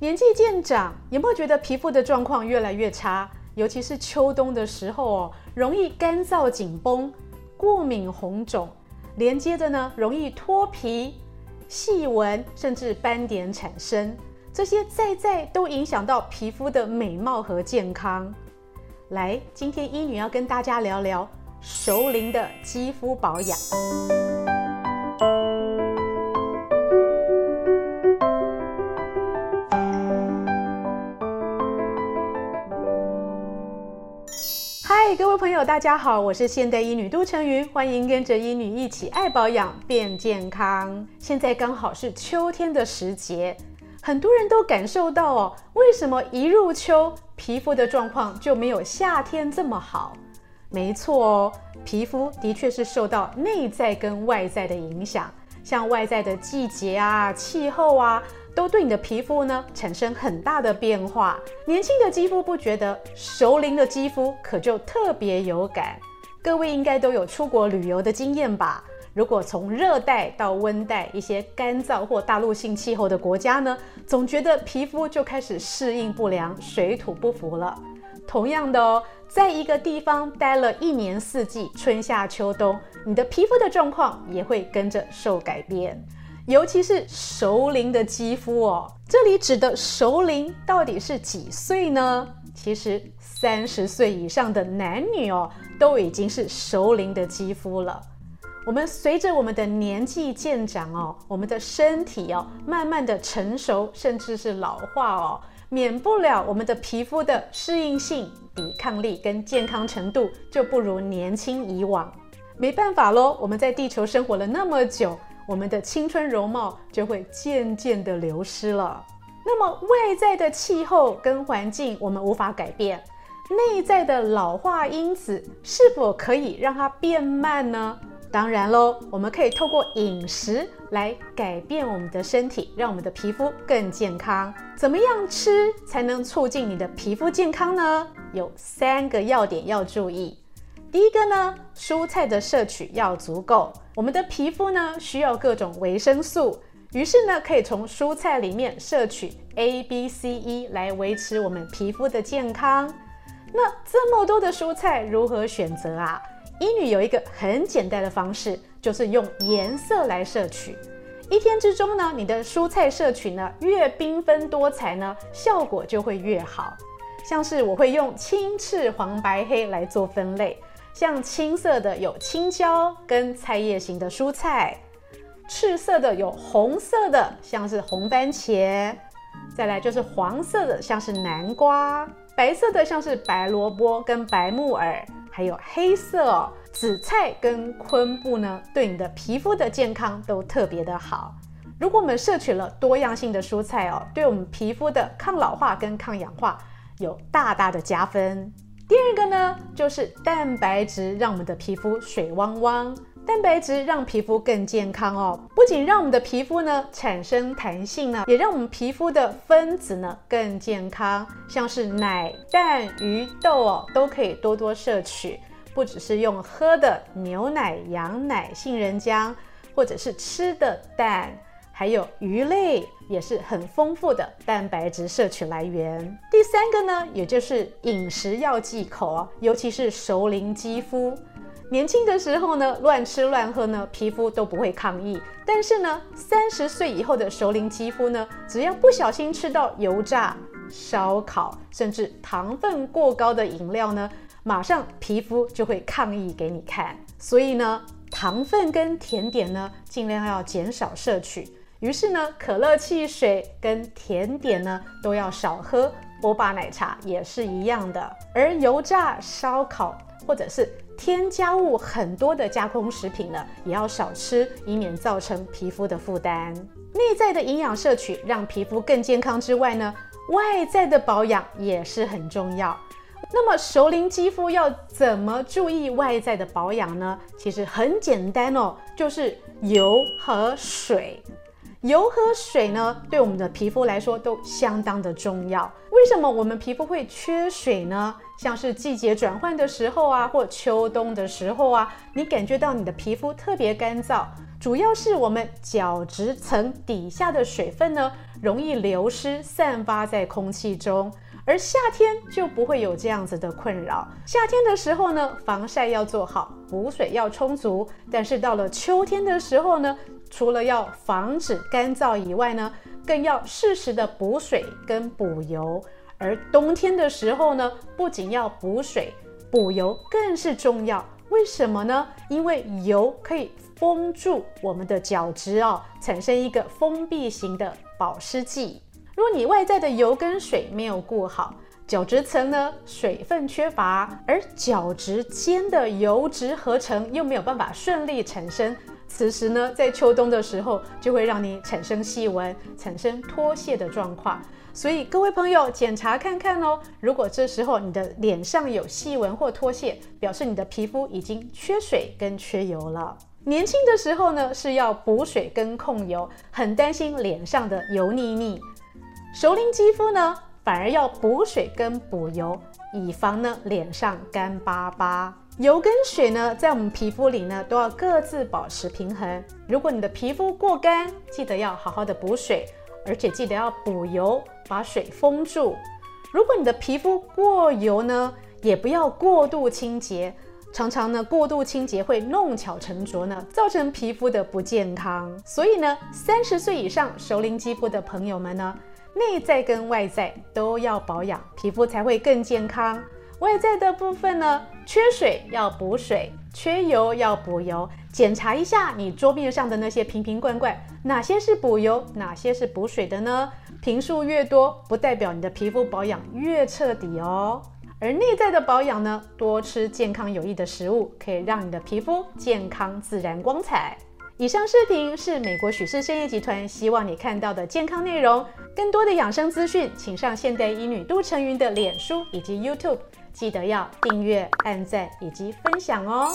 年纪渐长，有没有觉得皮肤的状况越来越差？尤其是秋冬的时候哦，容易干燥紧绷、过敏红肿，连接着呢容易脱皮、细纹，甚至斑点产生。这些在在都影响到皮肤的美貌和健康。来，今天医女要跟大家聊聊熟龄的肌肤保养。各位朋友，大家好，我是现代医女杜成云，欢迎跟着医女一起爱保养变健康。现在刚好是秋天的时节，很多人都感受到哦，为什么一入秋，皮肤的状况就没有夏天这么好？没错哦，皮肤的确是受到内在跟外在的影响，像外在的季节啊、气候啊。都对你的皮肤呢产生很大的变化。年轻的肌肤不觉得，熟龄的肌肤可就特别有感。各位应该都有出国旅游的经验吧？如果从热带到温带，一些干燥或大陆性气候的国家呢，总觉得皮肤就开始适应不良、水土不服了。同样的哦，在一个地方待了一年四季，春夏秋冬，你的皮肤的状况也会跟着受改变。尤其是熟龄的肌肤哦，这里指的熟龄到底是几岁呢？其实三十岁以上的男女哦，都已经是熟龄的肌肤了。我们随着我们的年纪渐长哦，我们的身体哦，慢慢的成熟，甚至是老化哦，免不了我们的皮肤的适应性、抵抗力跟健康程度就不如年轻以往。没办法喽，我们在地球生活了那么久。我们的青春容貌就会渐渐的流失了。那么外在的气候跟环境我们无法改变，内在的老化因子是否可以让它变慢呢？当然喽，我们可以透过饮食来改变我们的身体，让我们的皮肤更健康。怎么样吃才能促进你的皮肤健康呢？有三个要点要注意。第一个呢，蔬菜的摄取要足够。我们的皮肤呢，需要各种维生素，于是呢，可以从蔬菜里面摄取 A、B、C、E 来维持我们皮肤的健康。那这么多的蔬菜如何选择啊？医女有一个很简单的方式，就是用颜色来摄取。一天之中呢，你的蔬菜摄取呢越缤纷多彩呢，效果就会越好。像是我会用青、赤、黄、白、黑来做分类。像青色的有青椒跟菜叶型的蔬菜，赤色的有红色的，像是红番茄，再来就是黄色的，像是南瓜，白色的像是白萝卜跟白木耳，还有黑色紫菜跟昆布呢，对你的皮肤的健康都特别的好。如果我们摄取了多样性的蔬菜哦，对我们皮肤的抗老化跟抗氧化有大大的加分。第二个呢，就是蛋白质，让我们的皮肤水汪汪。蛋白质让皮肤更健康哦，不仅让我们的皮肤呢产生弹性呢，也让我们皮肤的分子呢更健康。像是奶、蛋、鱼、豆哦，都可以多多摄取。不只是用喝的牛奶、羊奶、杏仁浆，或者是吃的蛋。还有鱼类也是很丰富的蛋白质摄取来源。第三个呢，也就是饮食要忌口哦，尤其是熟龄肌肤。年轻的时候呢，乱吃乱喝呢，皮肤都不会抗议。但是呢，三十岁以后的熟龄肌肤呢，只要不小心吃到油炸、烧烤，甚至糖分过高的饮料呢，马上皮肤就会抗议给你看。所以呢，糖分跟甜点呢，尽量要减少摄取。于是呢，可乐、汽水跟甜点呢都要少喝，波霸奶茶也是一样的。而油炸、烧烤或者是添加物很多的加工食品呢，也要少吃，以免造成皮肤的负担。内在的营养摄取让皮肤更健康之外呢，外在的保养也是很重要。那么熟龄肌肤要怎么注意外在的保养呢？其实很简单哦，就是油和水。油和水呢，对我们的皮肤来说都相当的重要。为什么我们皮肤会缺水呢？像是季节转换的时候啊，或秋冬的时候啊，你感觉到你的皮肤特别干燥，主要是我们角质层底下的水分呢，容易流失，散发在空气中。而夏天就不会有这样子的困扰。夏天的时候呢，防晒要做好，补水要充足。但是到了秋天的时候呢，除了要防止干燥以外呢，更要适时的补水跟补油。而冬天的时候呢，不仅要补水，补油更是重要。为什么呢？因为油可以封住我们的角质哦，产生一个封闭型的保湿剂。如果你外在的油跟水没有顾好，角质层呢，水分缺乏，而角质间的油脂合成又没有办法顺利产生，此时呢，在秋冬的时候就会让你产生细纹，产生脱屑的状况。所以各位朋友检查看看哦，如果这时候你的脸上有细纹或脱屑，表示你的皮肤已经缺水跟缺油了。年轻的时候呢，是要补水跟控油，很担心脸上的油腻腻。熟龄肌肤呢，反而要补水跟补油，以防呢脸上干巴巴。油跟水呢，在我们皮肤里呢，都要各自保持平衡。如果你的皮肤过干，记得要好好的补水。而且记得要补油，把水封住。如果你的皮肤过油呢，也不要过度清洁。常常呢，过度清洁会弄巧成拙呢，造成皮肤的不健康。所以呢，三十岁以上熟龄肌肤的朋友们呢，内在跟外在都要保养，皮肤才会更健康。外在的部分呢，缺水要补水，缺油要补油。检查一下你桌面上的那些瓶瓶罐罐，哪些是补油，哪些是补水的呢？瓶数越多，不代表你的皮肤保养越彻底哦。而内在的保养呢，多吃健康有益的食物，可以让你的皮肤健康、自然、光彩。以上视频是美国许氏参业集团希望你看到的健康内容。更多的养生资讯，请上现代医女杜成云的脸书以及 YouTube。记得要订阅、按赞以及分享哦。